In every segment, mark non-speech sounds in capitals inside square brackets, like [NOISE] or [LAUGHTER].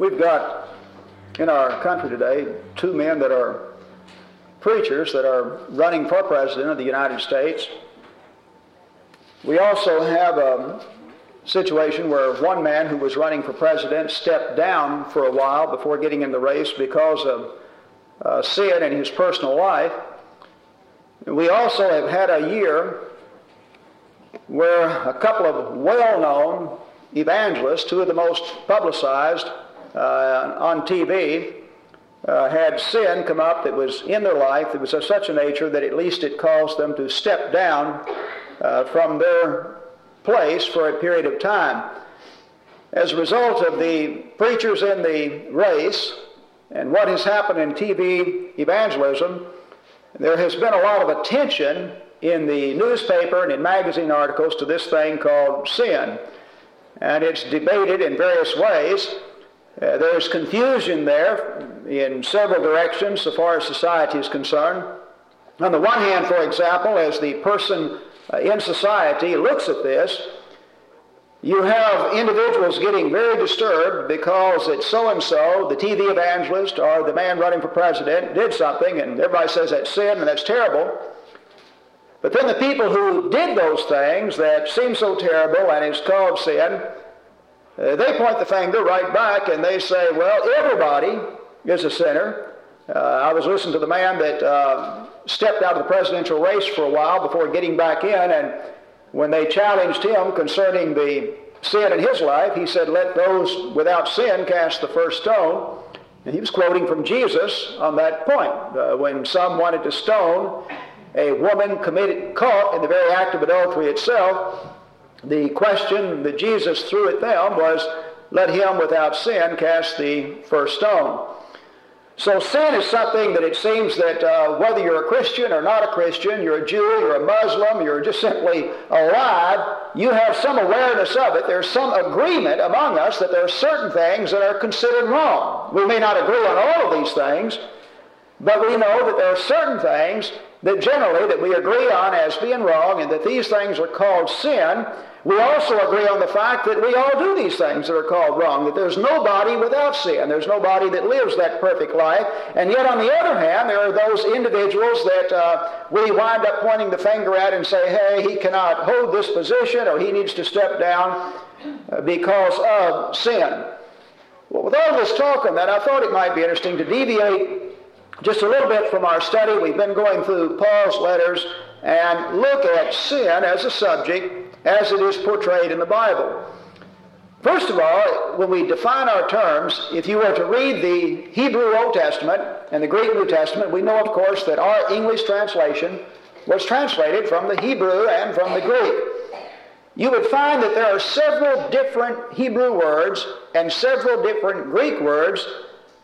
We've got in our country today two men that are preachers that are running for president of the United States. We also have a situation where one man who was running for president stepped down for a while before getting in the race because of uh, sin in his personal life. We also have had a year where a couple of well known evangelists, two of the most publicized uh, on TV, uh, had sin come up that was in their life that was of such a nature that at least it caused them to step down uh, from their place for a period of time. As a result of the preachers in the race and what has happened in TV evangelism, there has been a lot of attention in the newspaper and in magazine articles to this thing called sin. And it's debated in various ways. Uh, there's confusion there in several directions so far as society is concerned. On the one hand, for example, as the person uh, in society looks at this, you have individuals getting very disturbed because it's so and so, the TV evangelist or the man running for president, did something, and everybody says that's sin and that's terrible. But then the people who did those things that seem so terrible and is called sin, uh, they point the finger right back and they say, well, everybody is a sinner. Uh, I was listening to the man that uh, stepped out of the presidential race for a while before getting back in, and when they challenged him concerning the sin in his life, he said, Let those without sin cast the first stone. And he was quoting from Jesus on that point. Uh, when some wanted to stone a woman committed, caught in the very act of adultery itself, the question that Jesus threw at them was, Let him without sin cast the first stone. So sin is something that it seems that uh, whether you're a Christian or not a Christian, you're a Jew, you're a Muslim, you're just simply alive, you have some awareness of it. There's some agreement among us that there are certain things that are considered wrong. We may not agree on all of these things, but we know that there are certain things that generally that we agree on as being wrong and that these things are called sin. We also agree on the fact that we all do these things that are called wrong, that there's nobody without sin. There's nobody that lives that perfect life. And yet, on the other hand, there are those individuals that uh, we wind up pointing the finger at and say, hey, he cannot hold this position or he needs to step down uh, because of sin. Well, with all this talk on that, I thought it might be interesting to deviate just a little bit from our study. We've been going through Paul's letters and look at sin as a subject as it is portrayed in the Bible. First of all, when we define our terms, if you were to read the Hebrew Old Testament and the Greek New Testament, we know, of course, that our English translation was translated from the Hebrew and from the Greek. You would find that there are several different Hebrew words and several different Greek words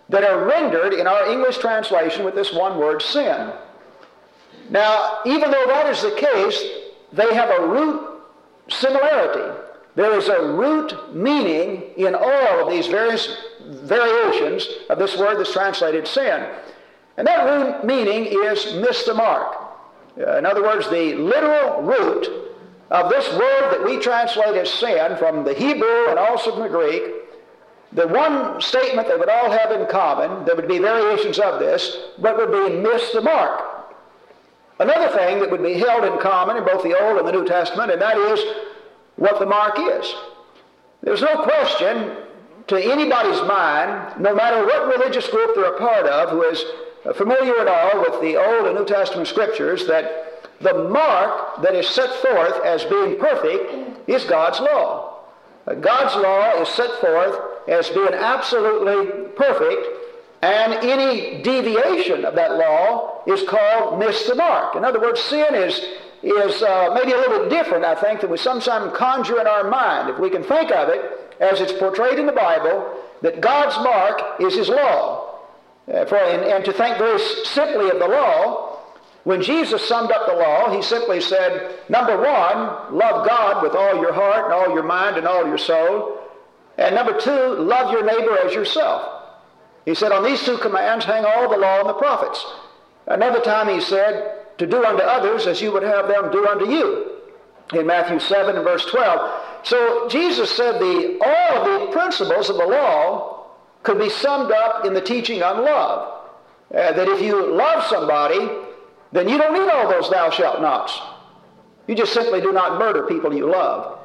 that are rendered in our English translation with this one word, sin. Now, even though that is the case, they have a root similarity. There is a root meaning in all of these various variations of this word that's translated sin. And that root meaning is miss the mark. Uh, in other words, the literal root of this word that we translate as sin from the Hebrew and also from the Greek, the one statement they would all have in common, there would be variations of this, but would be miss the mark. Another thing that would be held in common in both the Old and the New Testament, and that is what the mark is. There's no question to anybody's mind, no matter what religious group they're a part of, who is familiar at all with the Old and New Testament scriptures, that the mark that is set forth as being perfect is God's law. God's law is set forth as being absolutely perfect, and any deviation of that law is called miss the mark. In other words, sin is, is uh, maybe a little bit different, I think, than we sometimes conjure in our mind. If we can think of it as it's portrayed in the Bible, that God's mark is His law. Uh, for, and, and to think very simply of the law, when Jesus summed up the law, he simply said, number one, love God with all your heart and all your mind and all your soul. And number two, love your neighbor as yourself. He said, On these two commands hang all the law and the prophets. Another time he said, To do unto others as you would have them do unto you. In Matthew 7 and verse 12. So Jesus said the all of the principles of the law could be summed up in the teaching on love. Uh, that if you love somebody, then you don't need all those thou shalt nots. You just simply do not murder people you love.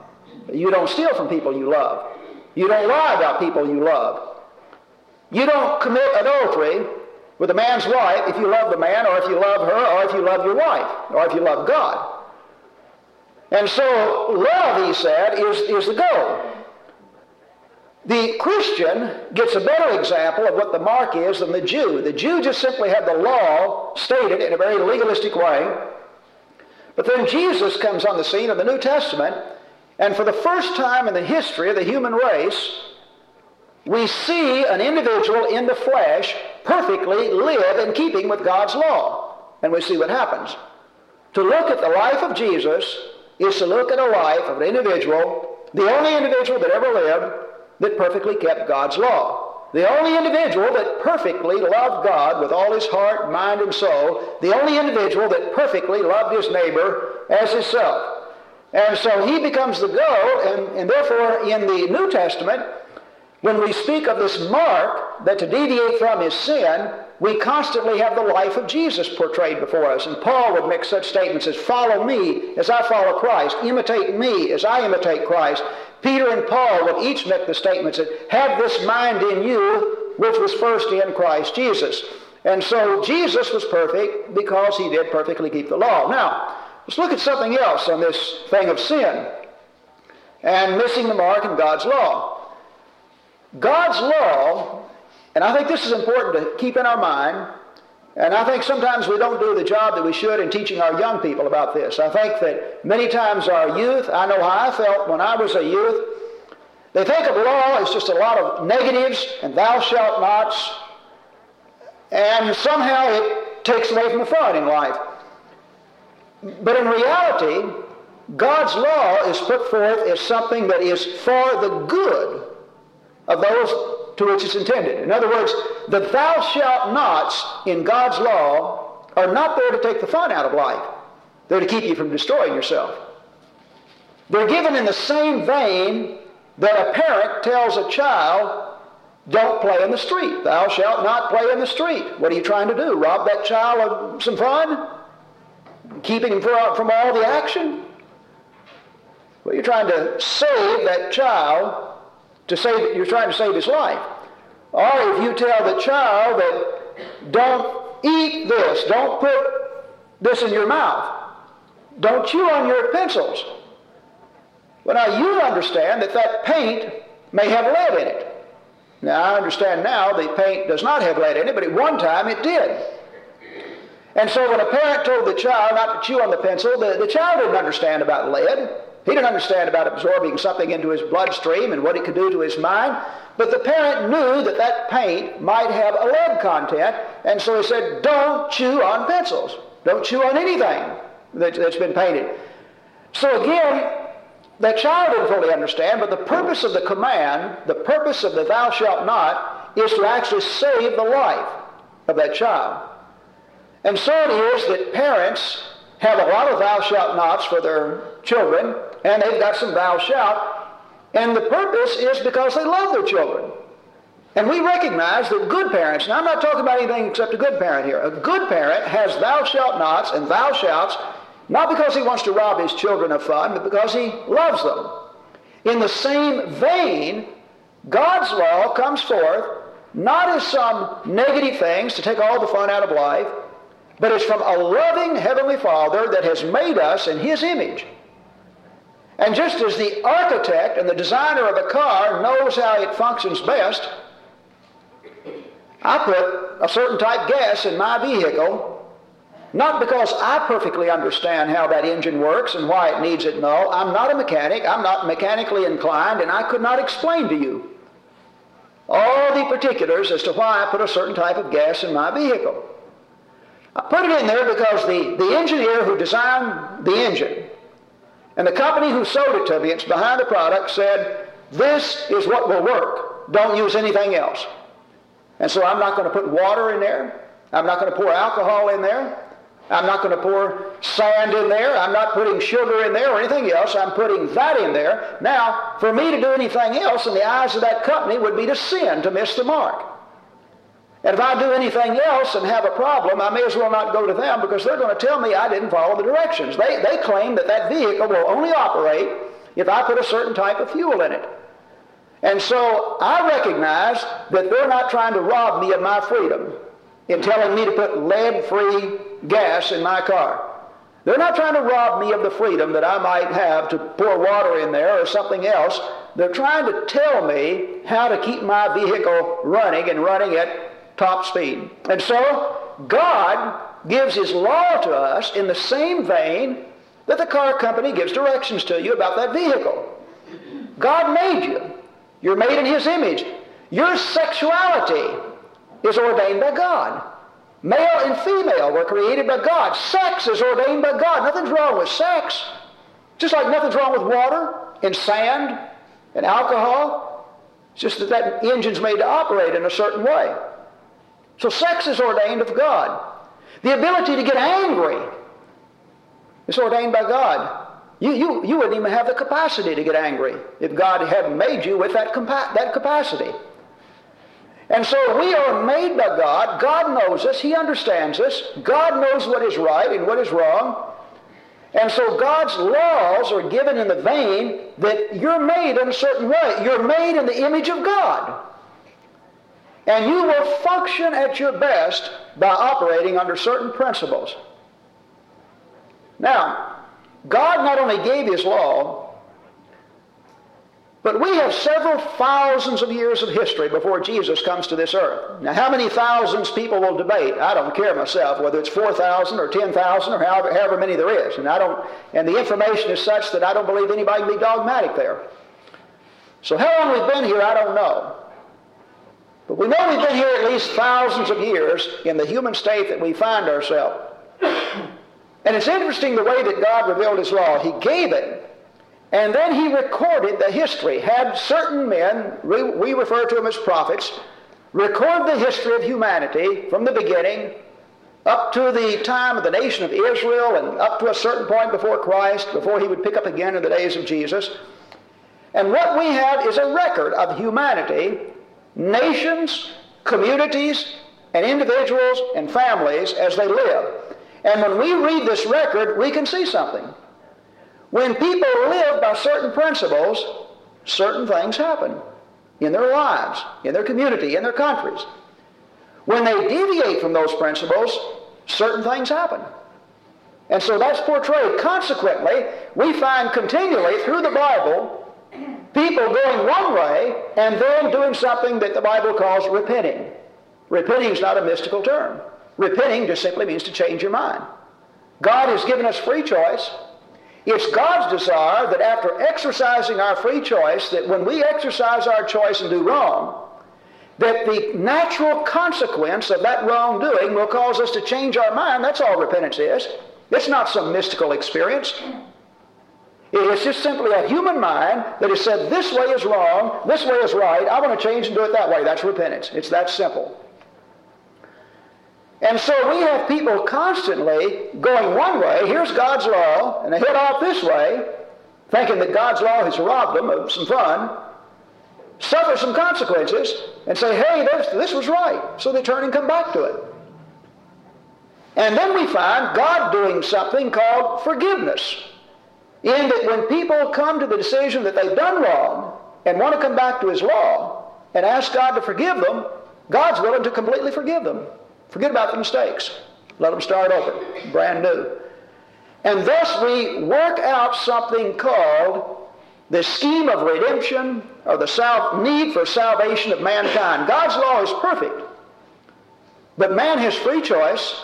You don't steal from people you love. You don't lie about people you love. You don't commit adultery with a man's wife if you love the man, or if you love her, or if you love your wife, or if you love God. And so, love, he said, is, is the goal. The Christian gets a better example of what the mark is than the Jew. The Jew just simply had the law stated in a very legalistic way. But then Jesus comes on the scene of the New Testament, and for the first time in the history of the human race, we see an individual in the flesh perfectly live in keeping with God's law. And we see what happens. To look at the life of Jesus is to look at a life of an individual, the only individual that ever lived, that perfectly kept God's law. The only individual that perfectly loved God with all his heart, mind, and soul. The only individual that perfectly loved his neighbor as himself. And so he becomes the goal, and, and therefore in the New Testament, when we speak of this mark that to deviate from is sin, we constantly have the life of Jesus portrayed before us. And Paul would make such statements as, Follow me as I follow Christ, imitate me as I imitate Christ. Peter and Paul would each make the statements that, Have this mind in you, which was first in Christ Jesus. And so Jesus was perfect because he did perfectly keep the law. Now, let's look at something else on this thing of sin and missing the mark in God's law. God's law, and I think this is important to keep in our mind, and I think sometimes we don't do the job that we should in teaching our young people about this. I think that many times our youth, I know how I felt when I was a youth, they think of law as just a lot of negatives and thou shalt nots, and somehow it takes away from the fun in life. But in reality, God's law is put forth as something that is for the good of those to which it's intended. In other words, the thou shalt nots in God's law are not there to take the fun out of life. They're to keep you from destroying yourself. They're given in the same vein that a parent tells a child, don't play in the street. Thou shalt not play in the street. What are you trying to do? Rob that child of some fun? Keeping him from all the action? Well, you're trying to save that child to save, you're trying to save his life. Or if you tell the child that don't eat this, don't put this in your mouth, don't chew on your pencils. Well, now you understand that that paint may have lead in it. Now, I understand now the paint does not have lead in it, but at one time it did. And so when a parent told the child not to chew on the pencil, the, the child didn't understand about lead. He didn't understand about absorbing something into his bloodstream and what it could do to his mind. But the parent knew that that paint might have a lead content, and so he said, don't chew on pencils. Don't chew on anything that, has been painted. So again, that child didn't fully understand, but the purpose of the command, the purpose of the thou shalt not, is to actually save the life of that child. And so it is that parents have a lot of thou shalt nots for their children, and they've got some thou shalt, and the purpose is because they love their children. And we recognize that good parents, now I'm not talking about anything except a good parent here, a good parent has thou shalt nots and thou shalts, not because he wants to rob his children of fun, but because he loves them. In the same vein, God's law comes forth not as some negative things to take all the fun out of life, but it's from a loving Heavenly Father that has made us in His image. And just as the architect and the designer of a car knows how it functions best, I put a certain type gas in my vehicle, not because I perfectly understand how that engine works and why it needs it. No, I'm not a mechanic. I'm not mechanically inclined, and I could not explain to you all the particulars as to why I put a certain type of gas in my vehicle. I put it in there because the, the engineer who designed the engine and the company who sold it to me, it's behind the product, said, this is what will work. Don't use anything else. And so I'm not going to put water in there. I'm not going to pour alcohol in there. I'm not going to pour sand in there. I'm not putting sugar in there or anything else. I'm putting that in there. Now, for me to do anything else in the eyes of that company would be to sin, to miss the mark. And if I do anything else and have a problem, I may as well not go to them because they're going to tell me I didn't follow the directions. They, they claim that that vehicle will only operate if I put a certain type of fuel in it. And so I recognize that they're not trying to rob me of my freedom in telling me to put lead-free gas in my car. They're not trying to rob me of the freedom that I might have to pour water in there or something else. They're trying to tell me how to keep my vehicle running and running at top speed. And so, God gives His law to us in the same vein that the car company gives directions to you about that vehicle. God made you. You're made in His image. Your sexuality is ordained by God. Male and female were created by God. Sex is ordained by God. Nothing's wrong with sex. Just like nothing's wrong with water and sand and alcohol. It's just that that engine's made to operate in a certain way. So sex is ordained of God. The ability to get angry is ordained by God. You, you, you wouldn't even have the capacity to get angry if God hadn't made you with that, compa- that capacity. And so we are made by God. God knows us. He understands us. God knows what is right and what is wrong. And so God's laws are given in the vein that you're made in a certain way. You're made in the image of God. And you will function at your best by operating under certain principles. Now, God not only gave His law, but we have several thousands of years of history before Jesus comes to this earth. Now, how many thousands people will debate? I don't care myself whether it's 4,000 or 10,000 or however, however many there is. And, I don't, and the information is such that I don't believe anybody can be dogmatic there. So how long we've been here, I don't know. But we know we've been here at least thousands of years in the human state that we find ourselves. [CLEARS THROAT] And it's interesting the way that God revealed His law. He gave it, and then He recorded the history. Had certain men, we refer to them as prophets, record the history of humanity from the beginning up to the time of the nation of Israel and up to a certain point before Christ, before He would pick up again in the days of Jesus. And what we have is a record of humanity nations, communities, and individuals and families as they live. And when we read this record, we can see something. When people live by certain principles, certain things happen in their lives, in their community, in their countries. When they deviate from those principles, certain things happen. And so that's portrayed. Consequently, we find continually through the Bible people going one way and then doing something that the Bible calls repenting. Repenting is not a mystical term. Repenting just simply means to change your mind. God has given us free choice. It's God's desire that after exercising our free choice, that when we exercise our choice and do wrong, that the natural consequence of that wrongdoing will cause us to change our mind. That's all repentance is. It's not some mystical experience. It's just simply a human mind that has said, this way is wrong, this way is right, I want to change and do it that way. That's repentance. It's that simple. And so we have people constantly going one way, here's God's law, and they head off this way, thinking that God's law has robbed them of some fun, suffer some consequences, and say, hey, this, this was right. So they turn and come back to it. And then we find God doing something called forgiveness in that when people come to the decision that they've done wrong and want to come back to His law and ask God to forgive them, God's willing to completely forgive them. Forget about the mistakes. Let them start over, brand new. And thus we work out something called the scheme of redemption or the need for salvation of mankind. God's law is perfect, but man has free choice,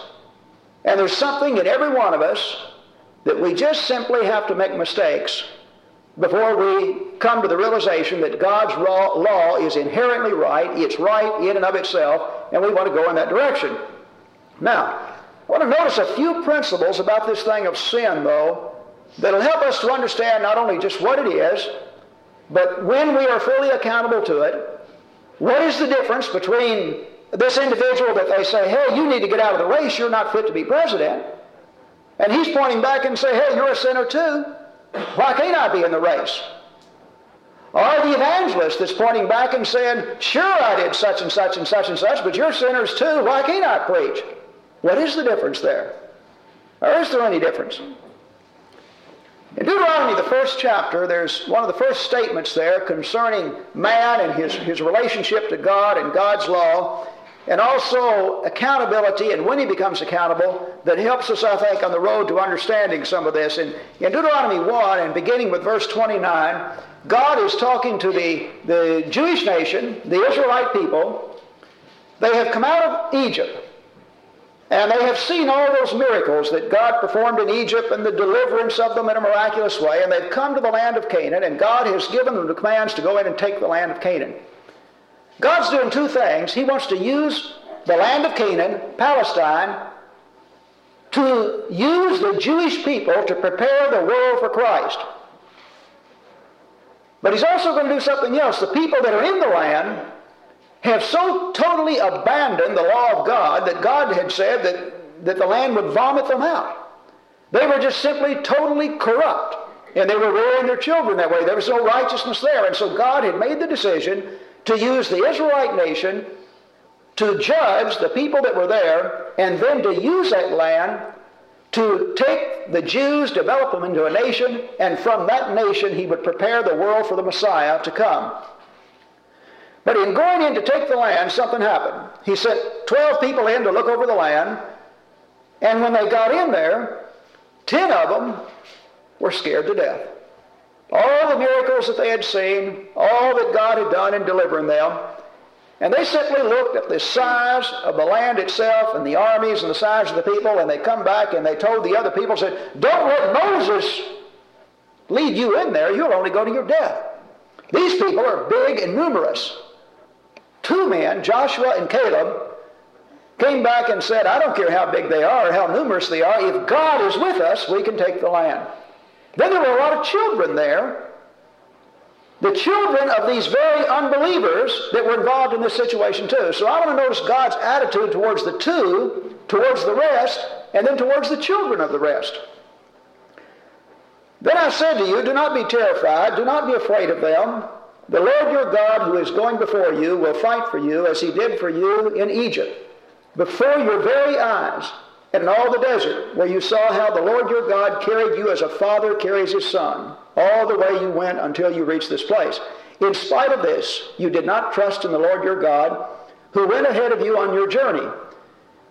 and there's something in every one of us that we just simply have to make mistakes before we come to the realization that God's law is inherently right, it's right in and of itself, and we want to go in that direction. Now, I want to notice a few principles about this thing of sin, though, that'll help us to understand not only just what it is, but when we are fully accountable to it, what is the difference between this individual that they say, hey, you need to get out of the race, you're not fit to be president, And he's pointing back and say, hey, you're a sinner too. Why can't I be in the race? Or the evangelist that's pointing back and saying, sure I did such and such and such and such, but you're sinners too. Why can't I preach? What is the difference there? Or is there any difference? In Deuteronomy, the first chapter, there's one of the first statements there concerning man and his, his relationship to God and God's law, and also accountability and when he becomes accountable that helps us, I think, on the road to understanding some of this. In, in Deuteronomy 1, and beginning with verse 29, God is talking to the, the Jewish nation, the Israelite people. They have come out of Egypt. And they have seen all those miracles that God performed in Egypt and the deliverance of them in a miraculous way. And they've come to the land of Canaan, and God has given them the commands to go in and take the land of Canaan. God's doing two things. He wants to use the land of Canaan, Palestine, to use the Jewish people to prepare the world for Christ. But he's also going to do something else. The people that are in the land have so totally abandoned the law of God that God had said that, that the land would vomit them out. They were just simply totally corrupt. And they were rearing their children that way. There was no righteousness there. And so God had made the decision to use the Israelite nation to judge the people that were there and then to use that land to take the Jews, develop them into a nation, and from that nation he would prepare the world for the Messiah to come. But in going in to take the land, something happened. He sent 12 people in to look over the land, and when they got in there, 10 of them were scared to death. All the miracles that they had seen, all that God had done in delivering them, and they simply looked at the size of the land itself and the armies and the size of the people, and they come back and they told the other people, said, Don't let Moses lead you in there. You'll only go to your death. These people are big and numerous two men, Joshua and Caleb, came back and said, I don't care how big they are or how numerous they are, if God is with us, we can take the land. Then there were a lot of children there. The children of these very unbelievers that were involved in this situation too. So I want to notice God's attitude towards the two, towards the rest, and then towards the children of the rest. Then I said to you, do not be terrified, do not be afraid of them. The Lord your God, who is going before you, will fight for you as he did for you in Egypt, before your very eyes, in all the desert, where you saw how the Lord your God carried you as a father carries his son, all the way you went until you reached this place. In spite of this, you did not trust in the Lord your God, who went ahead of you on your journey.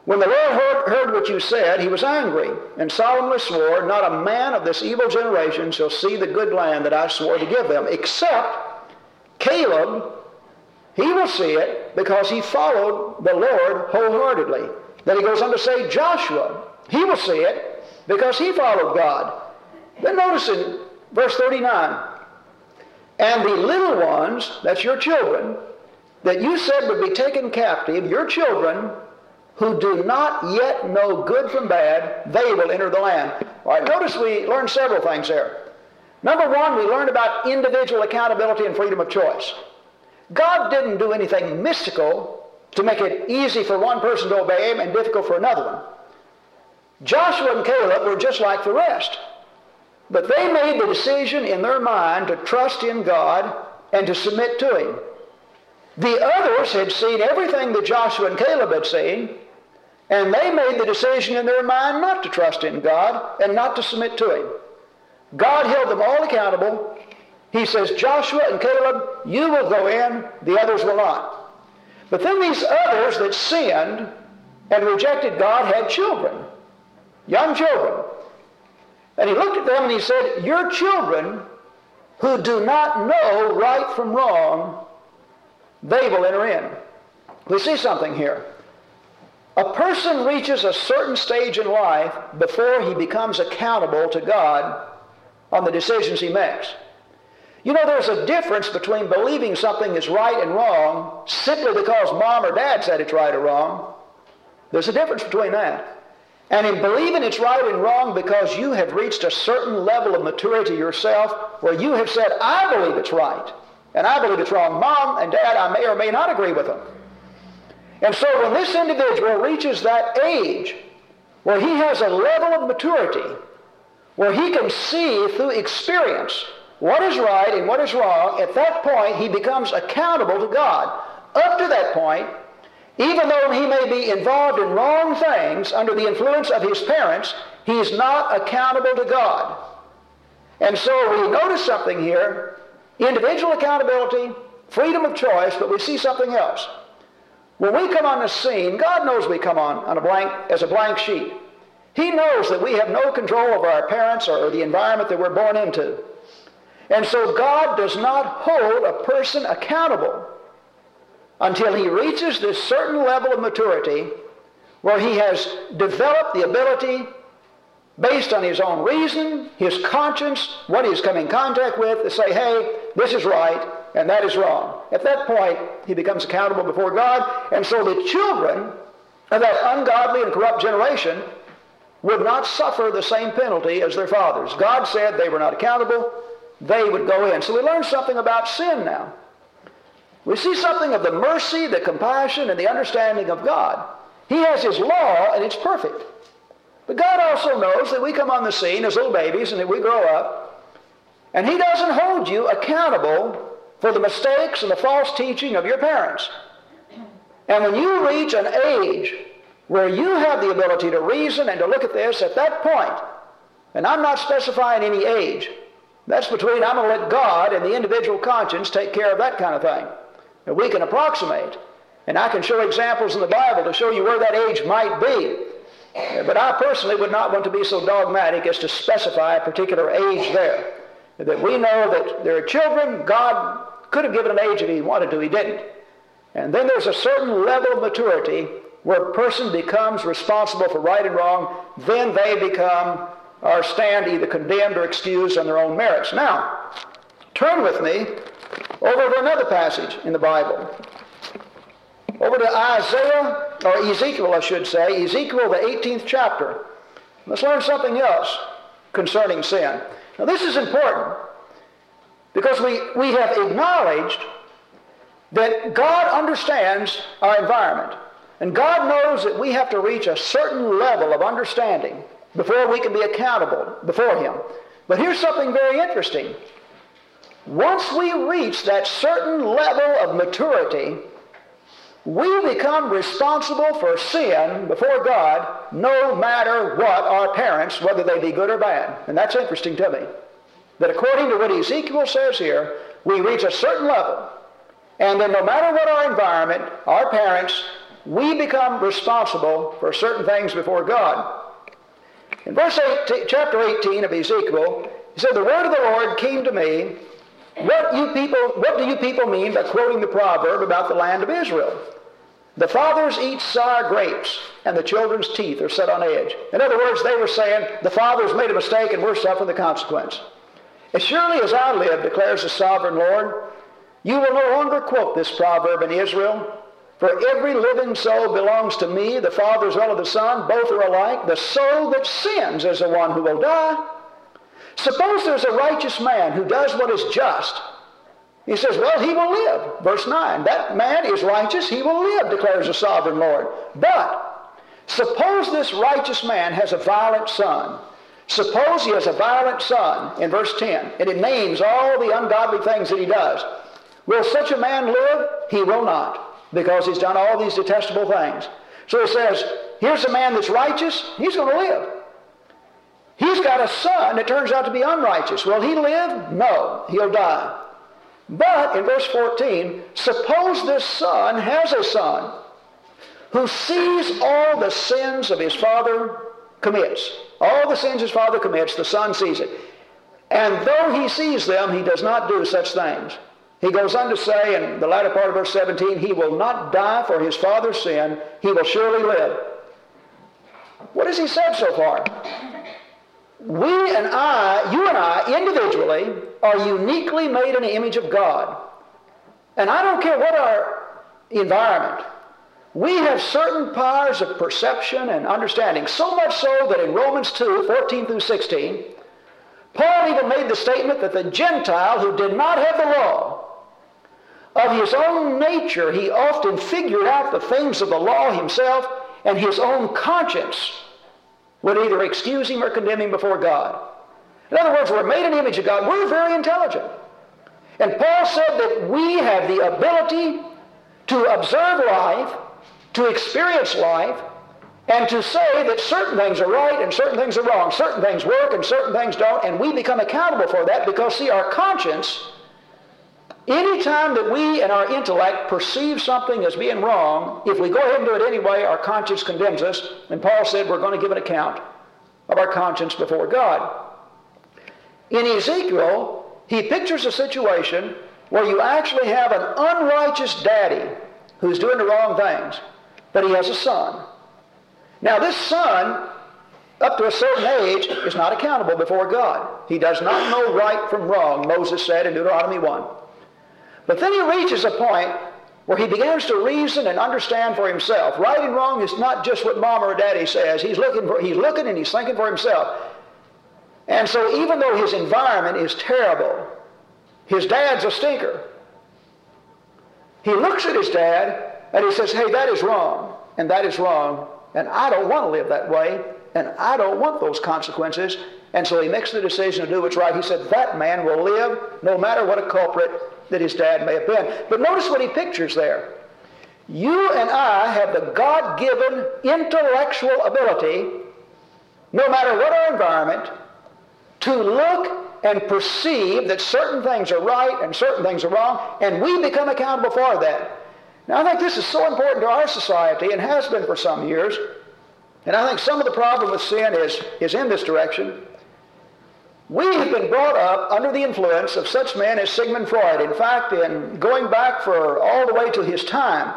When the Lord heard, heard, what you said, he was angry and solemnly swore, Not a man of this evil generation shall see the good land that I swore to give them, except Caleb, he will see it because he followed the Lord wholeheartedly. Then he goes on to say Joshua, he will see it because he followed God. Then notice in verse 39, and the little ones, that's your children, that you said would be taken captive, your children, who do not yet know good from bad, they will enter the land. All right, notice we learned several things there. Number one, we learned about individual accountability and freedom of choice. God didn't do anything mystical to make it easy for one person to obey him and difficult for another one. Joshua and Caleb were just like the rest. But they made the decision in their mind to trust in God and to submit to him. The others had seen everything that Joshua and Caleb had seen, and they made the decision in their mind not to trust in God and not to submit to him. God held them all accountable. He says, Joshua and Caleb, you will go in, the others will not. But then these others that sinned and rejected God had children, young children. And he looked at them and he said, Your children who do not know right from wrong, they will enter in. We see something here. A person reaches a certain stage in life before he becomes accountable to God on the decisions he makes. You know, there's a difference between believing something is right and wrong simply because mom or dad said it's right or wrong. There's a difference between that. And in believing it's right and wrong because you have reached a certain level of maturity yourself where you have said, I believe it's right, and I believe it's wrong. Mom and dad, I may or may not agree with them. And so when this individual reaches that age where he has a level of maturity where he can see through experience what is right and what is wrong, at that point he becomes accountable to God. Up to that point, even though he may be involved in wrong things under the influence of his parents, he's not accountable to God. And so we notice something here individual accountability, freedom of choice, but we see something else. When we come on the scene, God knows we come on, on a blank, as a blank sheet. He knows that we have no control over our parents or the environment that we're born into. And so God does not hold a person accountable until he reaches this certain level of maturity where he has developed the ability based on his own reason, his conscience, what he's come in contact with, to say, hey, this is right and that is wrong. At that point, he becomes accountable before God. And so the children of that ungodly and corrupt generation would not suffer the same penalty as their fathers. God said they were not accountable. They would go in. So we learn something about sin now. We see something of the mercy, the compassion, and the understanding of God. He has His law, and it's perfect. But God also knows that we come on the scene as little babies and that we grow up, and He doesn't hold you accountable for the mistakes and the false teaching of your parents. And when you reach an age where you have the ability to reason and to look at this at that point, and I'm not specifying any age, that's between I'm going to let God and the individual conscience take care of that kind of thing. And we can approximate. And I can show examples in the Bible to show you where that age might be. But I personally would not want to be so dogmatic as to specify a particular age there. That we know that there are children, God could have given an age if He wanted to, He didn't. And then there's a certain level of maturity where a person becomes responsible for right and wrong, then they become or stand either condemned or excused on their own merits. Now, turn with me over to another passage in the Bible. Over to Isaiah, or Ezekiel, I should say, Ezekiel, the 18th chapter. Let's learn something else concerning sin. Now, this is important because we, we have acknowledged that God understands our environment. And God knows that we have to reach a certain level of understanding before we can be accountable before Him. But here's something very interesting. Once we reach that certain level of maturity, we become responsible for sin before God no matter what our parents, whether they be good or bad. And that's interesting to me. That according to what Ezekiel says here, we reach a certain level. And then no matter what our environment, our parents, we become responsible for certain things before God. In verse 18, chapter 18 of Ezekiel, he said, The word of the Lord came to me. What, you people, what do you people mean by quoting the proverb about the land of Israel? The fathers eat sour grapes, and the children's teeth are set on edge. In other words, they were saying, the fathers made a mistake and we're suffering the consequence. As surely as I live, declares the sovereign Lord, you will no longer quote this proverb in Israel, for every living soul belongs to me, the Father as well as the Son. Both are alike. The soul that sins is the one who will die. Suppose there's a righteous man who does what is just. He says, well, he will live. Verse 9. That man is righteous. He will live, declares the sovereign Lord. But suppose this righteous man has a violent son. Suppose he has a violent son in verse 10, and it names all the ungodly things that he does. Will such a man live? He will not because he's done all these detestable things. So he says, here's a man that's righteous, he's going to live. He's got a son that turns out to be unrighteous. Will he live? No, he'll die. But in verse 14, suppose this son has a son who sees all the sins of his father commits. All the sins his father commits, the son sees it. And though he sees them, he does not do such things. He goes on to say in the latter part of verse 17, He will not die for his father's sin, he will surely live. What has he said so far? We and I, you and I, individually, are uniquely made in the image of God. And I don't care what our environment, we have certain powers of perception and understanding, so much so that in Romans 2, 14 through 16, Paul even made the statement that the Gentile who did not have the law of his own nature, he often figured out the things of the law himself, and his own conscience would either excuse him or condemn him before God. In other words, we're made in the image of God. We're very intelligent. And Paul said that we have the ability to observe life, to experience life, and to say that certain things are right and certain things are wrong, certain things work and certain things don't, and we become accountable for that because, see, our conscience, anytime that we and our intellect perceive something as being wrong, if we go ahead and do it anyway, our conscience condemns us, and Paul said we're going to give an account of our conscience before God. In Ezekiel, he pictures a situation where you actually have an unrighteous daddy who's doing the wrong things, but he has a son. Now, this son, up to a certain age, is not accountable before God. He does not know right from wrong, Moses said in Deuteronomy 1. But then he reaches a point where he begins to reason and understand for himself. Right and wrong is not just what mom or daddy says. He's looking, for, he's looking and he's thinking for himself. And so even though his environment is terrible, his dad's a stinker. He looks at his dad and he says, hey, that is wrong, and that is wrong, and I don't want to live that way, and I don't want those consequences. And so he makes the decision to do what's right. He said, that man will live no matter what a culprit that his dad may have been. But notice what he pictures there. You and I have the God given intellectual ability, no matter what our environment, to look and perceive that certain things are right and certain things are wrong, and we become accountable for that. Now, I think this is so important to our society and has been for some years. And I think some of the problem with sin is, is in this direction. We have been brought up under the influence of such men as Sigmund Freud. In fact, in going back for all the way to his time,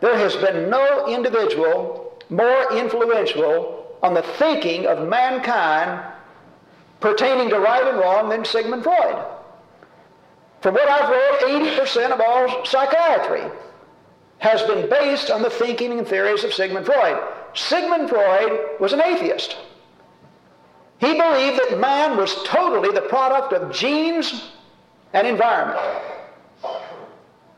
there has been no individual more influential on the thinking of mankind pertaining to right and wrong than Sigmund Freud. From what I've read, 80% of all psychiatry has been based on the thinking and theories of Sigmund Freud. Sigmund Freud was an atheist. He believed that man was totally the product of genes and environment.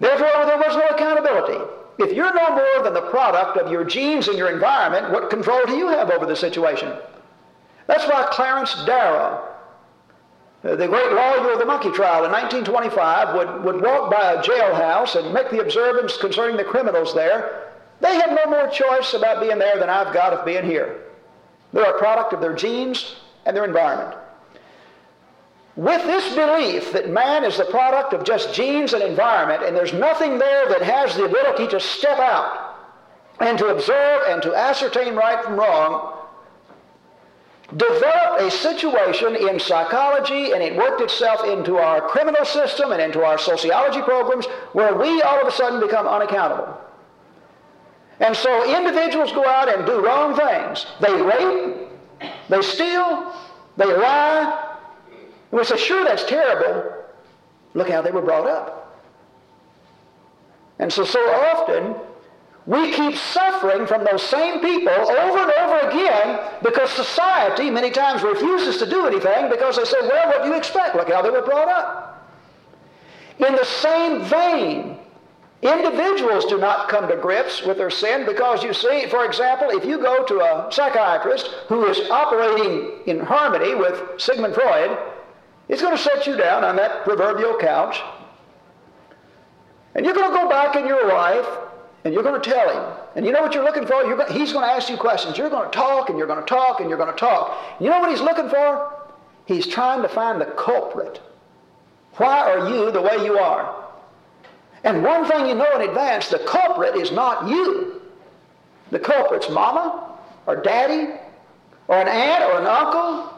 Therefore, there was no accountability. If you're no more than the product of your genes and your environment, what control do you have over the situation? That's why Clarence Darrow, uh, the great lawyer of the monkey trial in 1925 would, would walk by a jailhouse and make the observance concerning the criminals there. They have no more choice about being there than I've got of being here. They're a product of their genes and their environment. With this belief that man is the product of just genes and environment, and there's nothing there that has the ability to step out and to observe and to ascertain right from wrong, developed a situation in psychology and it worked itself into our criminal system and into our sociology programs where we all of a sudden become unaccountable. And so individuals go out and do wrong things. They rape, they steal, they lie. And we say, sure, that's terrible. Look how they were brought up. And so, so often, we keep suffering from those same people over and over again because society many times refuses to do anything because they say, well, what do you expect? Look how they were brought up. In the same vein, individuals do not come to grips with their sin because you see, for example, if you go to a psychiatrist who is operating in harmony with Sigmund Freud, he's going to set you down on that proverbial couch and you're going to go back in your life and you're going to tell him. And you know what you're looking for? You're he's going to ask you questions. You're going to talk, and you're going to talk, and you're going to talk. You know what he's looking for? He's trying to find the culprit. Why are you the way you are? And one thing you know in advance, the culprit is not you. The culprit's mama, or daddy, or an aunt, or an uncle,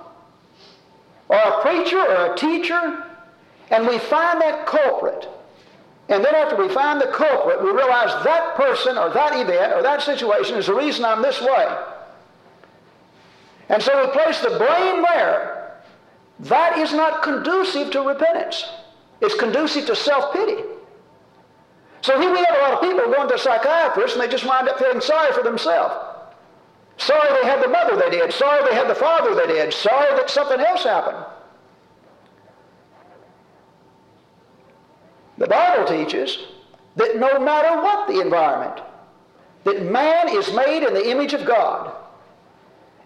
or a preacher, or a teacher. And we find that culprit. And then after we find the culprit, we realize that person or that event or that situation is the reason I'm this way. And so we place the blame there. That is not conducive to repentance. It's conducive to self-pity. So here we have a lot of people going to psychiatrists and they just wind up feeling sorry for themselves. Sorry they had the mother they did. Sorry they had the father they did. Sorry that something else happened. The Bible teaches that no matter what the environment, that man is made in the image of God.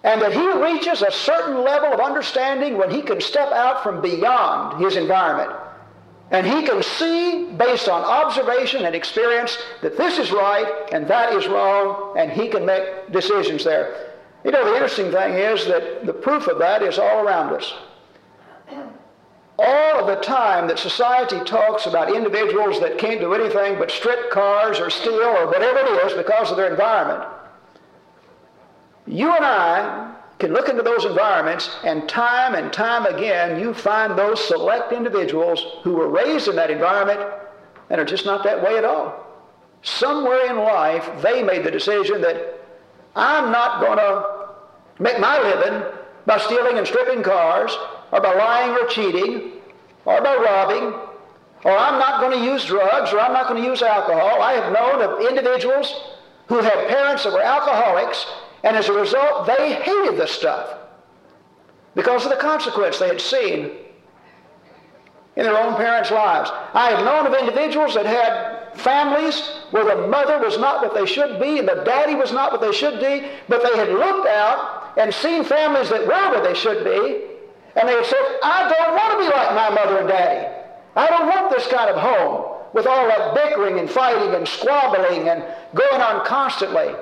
and that he reaches a certain level of understanding when he can step out from beyond his environment. And he can see, based on observation and experience, that this is right and that is wrong, and he can make decisions there. You know, the interesting thing is that the proof of that is all around us. All of the time that society talks about individuals that can't do anything but strip cars or steal or whatever it is because of their environment, you and I can look into those environments and time and time again you find those select individuals who were raised in that environment and are just not that way at all. Somewhere in life they made the decision that I'm not going to make my living by stealing and stripping cars or by lying or cheating or by robbing or I'm not going to use drugs or I'm not going to use alcohol. I have known of individuals who had parents that were alcoholics and as a result, they hated the stuff because of the consequence they had seen in their own parents' lives. I have known of individuals that had families where the mother was not what they should be and the daddy was not what they should be, but they had looked out and seen families that were what they should be, and they had said, I don't want to be like my mother and daddy. I don't want this kind of home with all that bickering and fighting and squabbling and going on constantly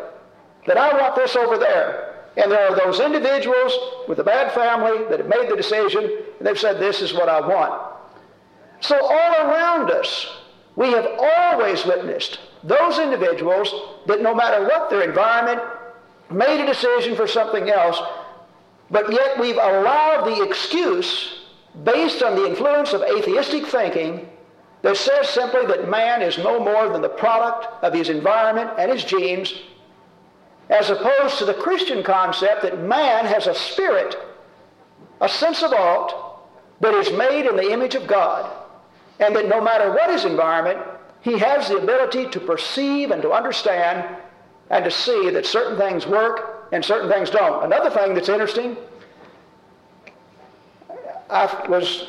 that I want this over there. And there are those individuals with a bad family that have made the decision and they've said, This is what I want. So, all around us, we have always witnessed those individuals that no matter what their environment, made a decision for something else, but yet we've allowed the excuse based on the influence of atheistic thinking that says simply that man is no more than the product of his environment and his genes as opposed to the Christian concept that man has a spirit, a sense of ought, that is made in the image of God, and that no matter what his environment, he has the ability to perceive and to understand and to see that certain things work and certain things don't. Another thing that's interesting, I was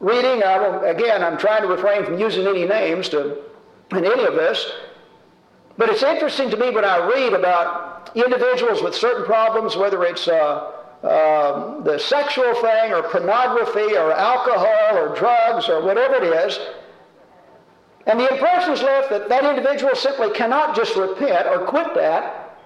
reading, I again, I'm trying to refrain from using any names to, in any of this, but it's interesting to me when I read about individuals with certain problems, whether it's uh, uh, the sexual thing or pornography or alcohol or drugs or whatever it is, and the impression is left that that individual simply cannot just repent or quit that,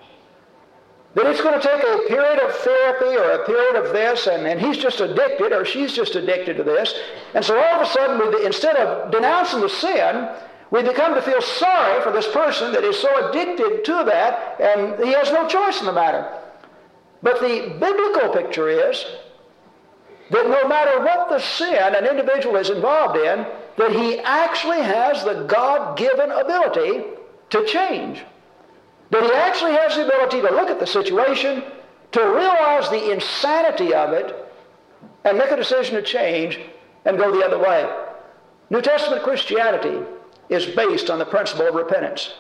that it's going to take a period of therapy or a period of this, and, and he's just addicted or she's just addicted to this. And so all of a sudden, instead of denouncing the sin, we become to feel sorry for this person that is so addicted to that, and he has no choice in the matter. But the biblical picture is that no matter what the sin an individual is involved in, that he actually has the God given ability to change. That he actually has the ability to look at the situation, to realize the insanity of it, and make a decision to change and go the other way. New Testament Christianity is based on the principle of repentance.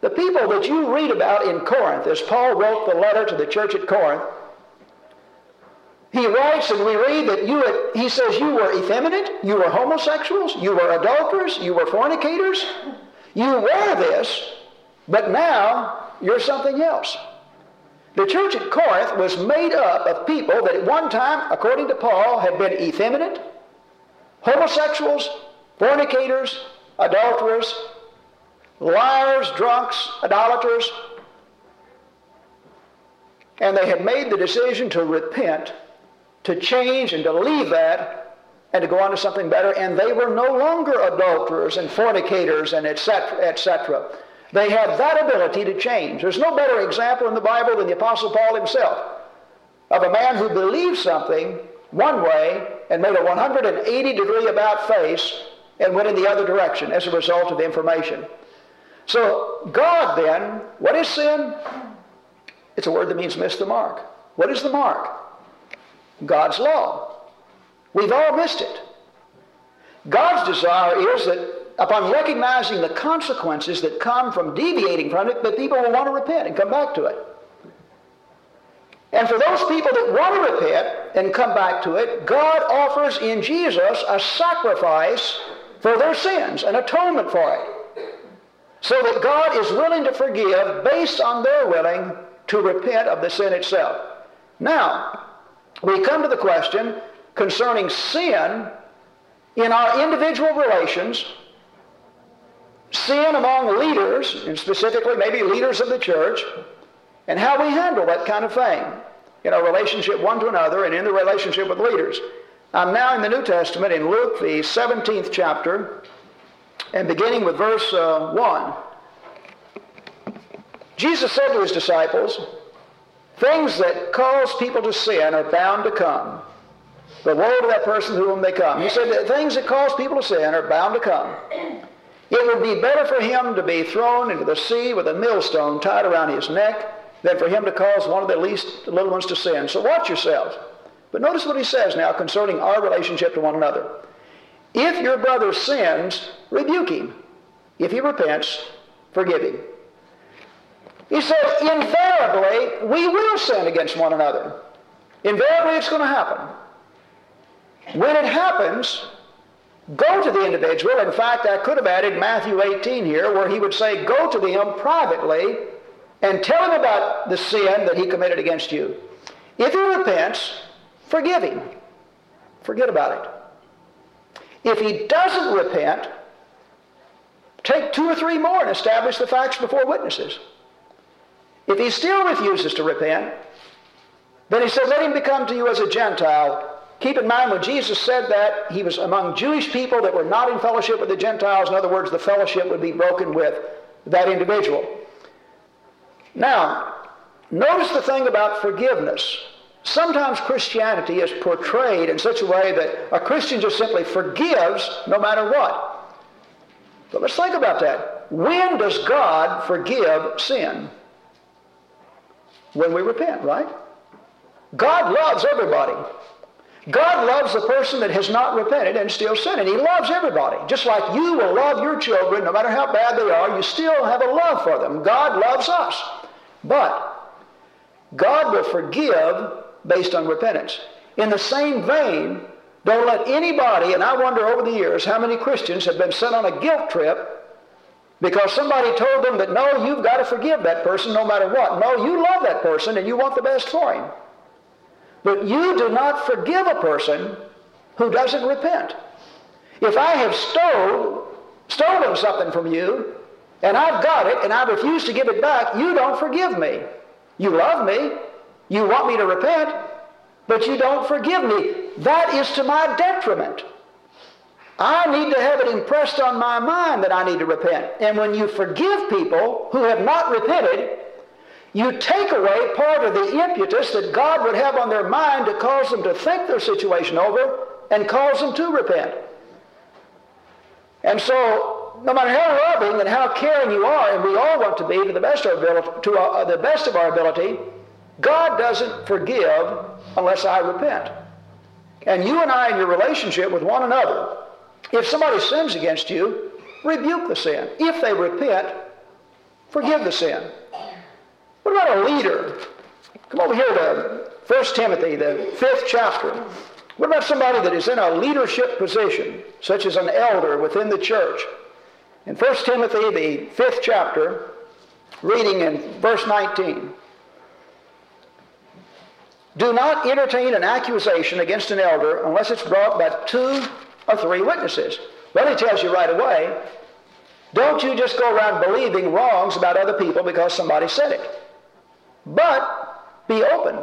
The people that you read about in Corinth, as Paul wrote the letter to the church at Corinth, he writes and we read that you, he says, you were effeminate, you were homosexuals, you were adulterers, you were fornicators. You were this, but now you're something else. The church at Corinth was made up of people that at one time, according to Paul, had been effeminate, homosexuals, fornicators, adulterers, liars, drunks, idolaters. And they had made the decision to repent, to change, and to leave that, and to go on to something better. And they were no longer adulterers and fornicators and etc., etc. They had that ability to change. There's no better example in the Bible than the Apostle Paul himself of a man who believed something one way and made a 180 degree about face and went in the other direction as a result of information. So, God then, what is sin? It's a word that means miss the mark. What is the mark? God's law. We've all missed it. God's desire is that upon recognizing the consequences that come from deviating from it, that people will want to repent and come back to it. And for those people that want to repent and come back to it, God offers in Jesus a sacrifice for their sins, an atonement for it. So that God is willing to forgive based on their willing to repent of the sin itself. Now, we come to the question concerning sin in our individual relations, sin among leaders, and specifically maybe leaders of the church, and how we handle that kind of thing in our relationship one to another and in the relationship with leaders. I'm now in the New Testament in Luke, the 17th chapter, and beginning with verse uh, 1. Jesus said to his disciples, Things that cause people to sin are bound to come. But woe to that person to whom they come. He said that things that cause people to sin are bound to come. It would be better for him to be thrown into the sea with a millstone tied around his neck than for him to cause one of the least little ones to sin. So watch yourselves. But notice what he says now concerning our relationship to one another. If your brother sins, rebuke him. If he repents, forgive him. He said, invariably, we will sin against one another. Invariably, it's going to happen. When it happens, go to the individual. In fact, I could have added Matthew 18 here, where he would say, go to him privately and tell him about the sin that he committed against you. If he repents, forgive him. Forget about it. If he doesn't repent, take two or three more and establish the facts before witnesses. If he still refuses to repent, then he said, let him become to you as a Gentile. Keep in mind when Jesus said that, he was among Jewish people that were not in fellowship with the Gentiles. In other words, the fellowship would be broken with that individual. Now, notice the thing about forgiveness. Sometimes Christianity is portrayed in such a way that a Christian just simply forgives no matter what. But let's think about that. When does God forgive sin? when we repent, right? God loves everybody. God loves the person that has not repented and still sinning. He loves everybody. Just like you will love your children, no matter how bad they are, you still have a love for them. God loves us. But God will forgive based on repentance. In the same vein, don't let anybody, and I wonder over the years how many Christians have been sent on a guilt trip because somebody told them that, no, you've got to forgive that person no matter what. No, you love that person and you want the best for him. But you do not forgive a person who doesn't repent. If I have stole, stolen something from you, and I've got it, and I refuse to give it back, you don't forgive me. You love me. You want me to repent, but you don't forgive me. That is to my detriment. I need to have it impressed on my mind that I need to repent. And when you forgive people who have not repented, you take away part of the impetus that God would have on their mind to cause them to think their situation over and cause them to repent. And so, no matter how loving and how caring you are, and we all want to be to the best of our ability, to our, uh, the best of our ability, God doesn't forgive unless I repent. And you and I in your relationship with one another if somebody sins against you, rebuke the sin. If they repent, forgive the sin. What about a leader? Come over here to 1 Timothy, the fifth chapter. What about somebody that is in a leadership position, such as an elder within the church? In 1 Timothy, the fifth chapter, reading in verse 19. Do not entertain an accusation against an elder unless it's brought by two or three witnesses. Well, he tells you right away, don't you just go around believing wrongs about other people because somebody said it. But be open.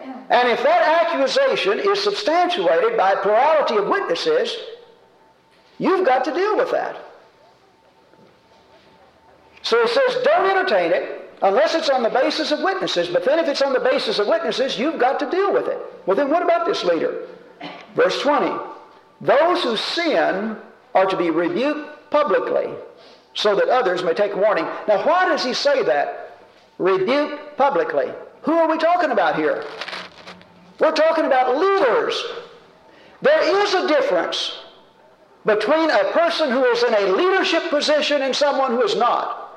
And if that accusation is substantiated by a plurality of witnesses, you've got to deal with that. So he says, don't entertain it unless it's on the basis of witnesses. But then if it's on the basis of witnesses, you've got to deal with it. Well, then what about this leader? Verse 20. Those who sin are to be rebuked publicly so that others may take warning. Now, why does he say that? Rebuke publicly. Who are we talking about here? We're talking about leaders. There is a difference between a person who is in a leadership position and someone who is not.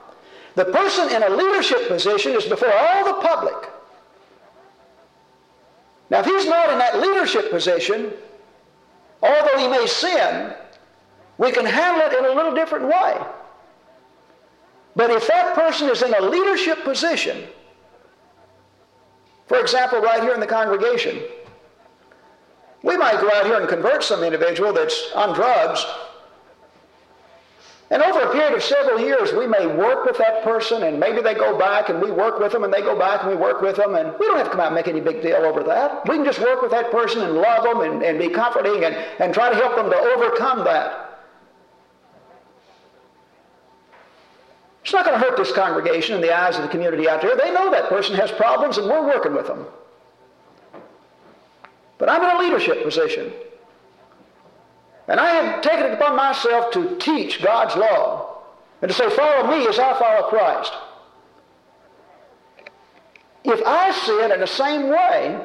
The person in a leadership position is before all the public. Now, if he's not in that leadership position, although he may sin, we can handle it in a little different way. But if that person is in a leadership position, For example, right here in the congregation, we might go out here and convert some individual that's on drugs and over a period of several years, we may work with that person, and maybe they go back, and we work with them, and they go back, and we work with them, and we don't have to come out and make any big deal over that. We can just work with that person and love them and, and be comforting and, and try to help them to overcome that. It's not going to hurt this congregation in the eyes of the community out there. They know that person has problems, and we're working with them. But I'm in a leadership position. And I have taken it upon myself to teach God's law and to say, follow me as I follow Christ. If I sin in the same way,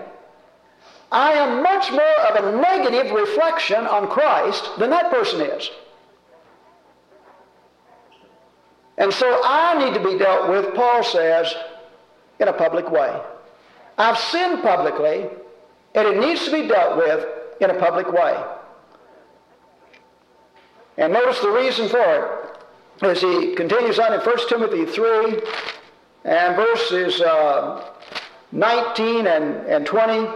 I am much more of a negative reflection on Christ than that person is. And so I need to be dealt with, Paul says, in a public way. I've sinned publicly, and it needs to be dealt with in a public way. And notice the reason for it as he continues on in 1 Timothy 3 and verses uh, 19 and, and 20.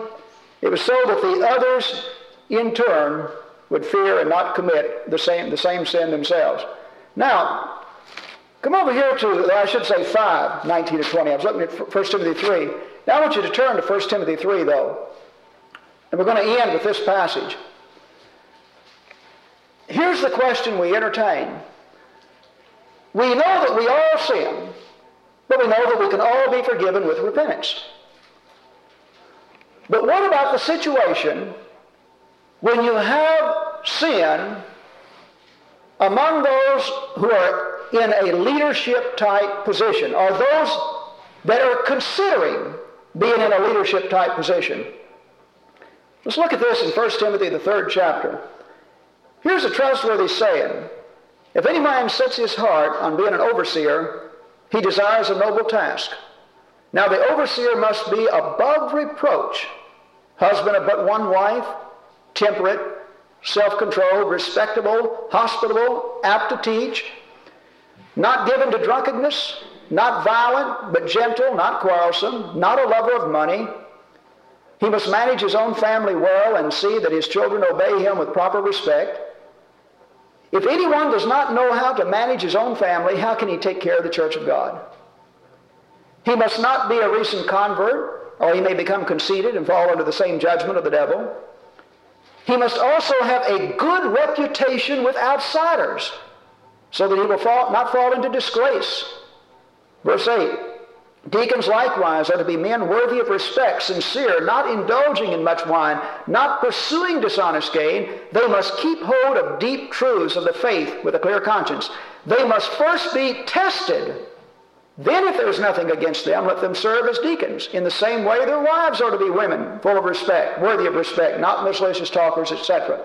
It was so that the others in turn would fear and not commit the same, the same sin themselves. Now, come over here to, I should say 5, 19 to 20. I was looking at 1 Timothy 3. Now I want you to turn to 1 Timothy 3, though. And we're going to end with this passage. Here's the question we entertain. We know that we all sin, but we know that we can all be forgiven with repentance. But what about the situation when you have sin among those who are in a leadership type position, or those that are considering being in a leadership type position? Let's look at this in 1 Timothy, the third chapter. Here's a trustworthy saying. If any man sets his heart on being an overseer, he desires a noble task. Now the overseer must be above reproach, husband of but one wife, temperate, self-controlled, respectable, hospitable, apt to teach, not given to drunkenness, not violent, but gentle, not quarrelsome, not a lover of money. He must manage his own family well and see that his children obey him with proper respect. If anyone does not know how to manage his own family, how can he take care of the church of God? He must not be a recent convert, or he may become conceited and fall under the same judgment of the devil. He must also have a good reputation with outsiders, so that he will fall, not fall into disgrace. Verse 8 Deacons likewise are to be men worthy of respect, sincere, not indulging in much wine, not pursuing dishonest gain. They must keep hold of deep truths of the faith with a clear conscience. They must first be tested. Then, if there's nothing against them, let them serve as deacons. In the same way, their wives are to be women, full of respect, worthy of respect, not malicious talkers, etc.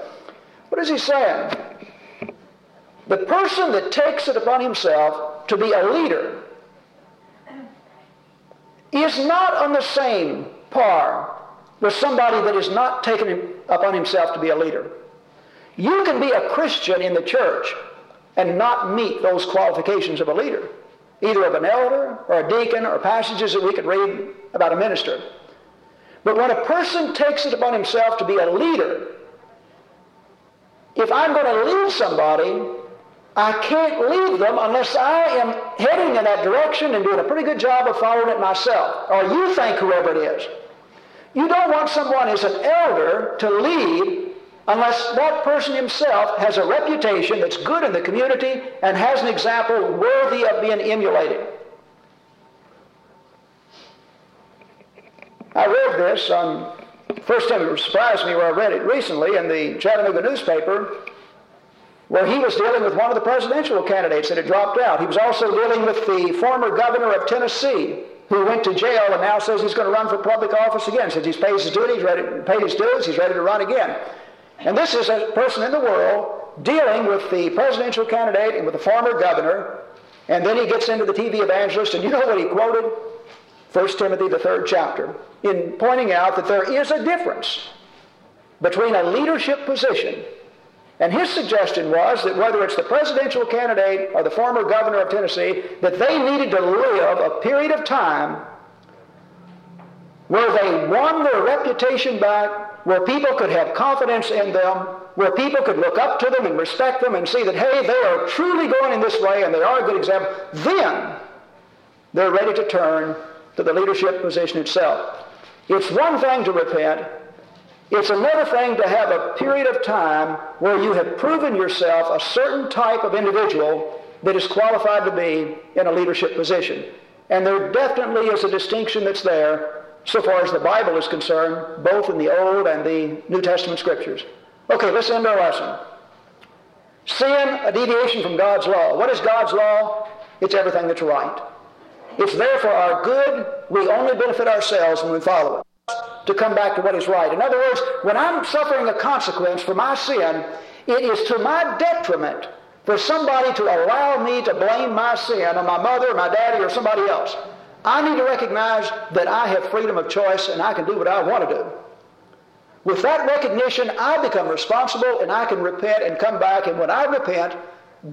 What is he saying? The person that takes it upon himself to be a leader is not on the same par with somebody that is not taken upon himself to be a leader. You can be a Christian in the church and not meet those qualifications of a leader, either of an elder or a deacon or passages that we could read about a minister. But when a person takes it upon himself to be a leader, if I'm going to lead somebody, I can't leave them unless I am heading in that direction and doing a pretty good job of following it myself. Or you think whoever it is. You don't want someone as an elder to lead unless that person himself has a reputation that's good in the community and has an example worthy of being emulated. I read this on first time it surprised me where I read it recently in the Chattanooga newspaper where he was dealing with one of the presidential candidates that had dropped out. He was also dealing with the former governor of Tennessee who went to jail and now says he's going to run for public office again. Says he's paid his duties, ready, paid his dues, he's ready to run again. And this is a person in the world dealing with the presidential candidate and with the former governor. And then he gets into the TV evangelist, and you know what he quoted? 1 Timothy, the third chapter, in pointing out that there is a difference between a leadership position and his suggestion was that whether it's the presidential candidate or the former governor of Tennessee, that they needed to live a period of time where they won their reputation back, where people could have confidence in them, where people could look up to them and respect them and see that, hey, they are truly going in this way and they are a good example, then they're ready to turn to the leadership position itself. It's one thing to repent. It's another thing to have a period of time where you have proven yourself a certain type of individual that is qualified to be in a leadership position. And there definitely is a distinction that's there so far as the Bible is concerned, both in the Old and the New Testament scriptures. Okay, let's end our lesson. Sin, a deviation from God's law. What is God's law? It's everything that's right. It's there for our good. We only benefit ourselves when we follow it. To come back to what is right. In other words, when I'm suffering a consequence for my sin, it is to my detriment for somebody to allow me to blame my sin on my mother, my daddy, or somebody else. I need to recognize that I have freedom of choice and I can do what I want to do. With that recognition, I become responsible and I can repent and come back. And when I repent,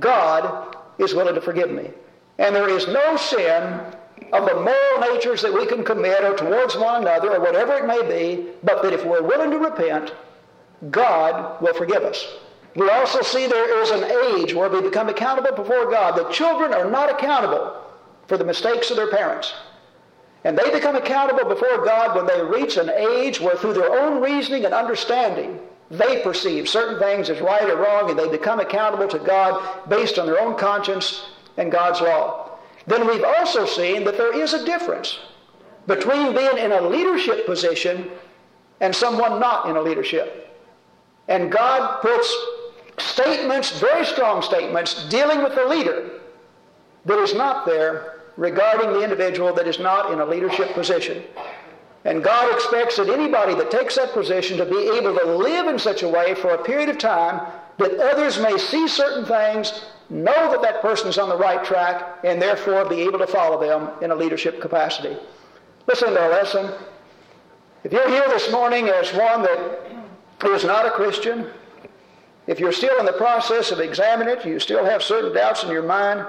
God is willing to forgive me. And there is no sin of the moral natures that we can commit or towards one another or whatever it may be, but that if we're willing to repent, God will forgive us. We also see there is an age where we become accountable before God. The children are not accountable for the mistakes of their parents. And they become accountable before God when they reach an age where through their own reasoning and understanding, they perceive certain things as right or wrong, and they become accountable to God based on their own conscience and God's law. Then we've also seen that there is a difference between being in a leadership position and someone not in a leadership. And God puts statements, very strong statements, dealing with the leader that is not there regarding the individual that is not in a leadership position. And God expects that anybody that takes that position to be able to live in such a way for a period of time that others may see certain things, know that that person is on the right track, and therefore be able to follow them in a leadership capacity. Listen to our lesson. If you're here this morning as one that is not a Christian, if you're still in the process of examining it, you still have certain doubts in your mind,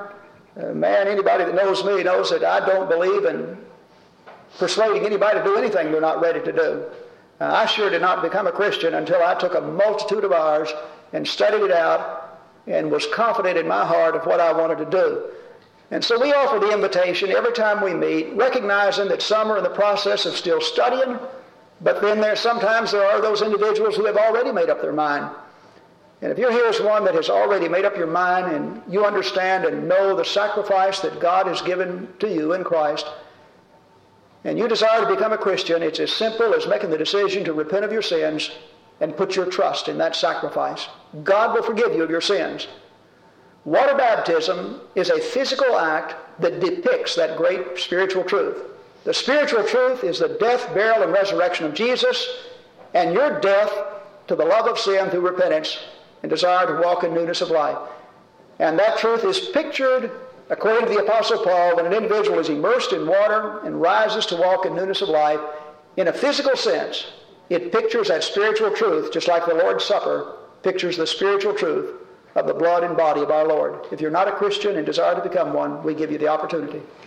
uh, man, anybody that knows me knows that I don't believe in persuading anybody to do anything they're not ready to do. Uh, I sure did not become a Christian until I took a multitude of hours and studied it out and was confident in my heart of what I wanted to do. And so we offer the invitation every time we meet, recognizing that some are in the process of still studying, but then there sometimes there are those individuals who have already made up their mind. And if you're here as one that has already made up your mind and you understand and know the sacrifice that God has given to you in Christ, and you desire to become a Christian, it's as simple as making the decision to repent of your sins and put your trust in that sacrifice. God will forgive you of your sins. Water baptism is a physical act that depicts that great spiritual truth. The spiritual truth is the death, burial, and resurrection of Jesus, and your death to the love of sin through repentance and desire to walk in newness of life. And that truth is pictured, according to the Apostle Paul, when an individual is immersed in water and rises to walk in newness of life. In a physical sense, it pictures that spiritual truth, just like the Lord's Supper pictures the spiritual truth of the blood and body of our Lord. If you're not a Christian and desire to become one, we give you the opportunity.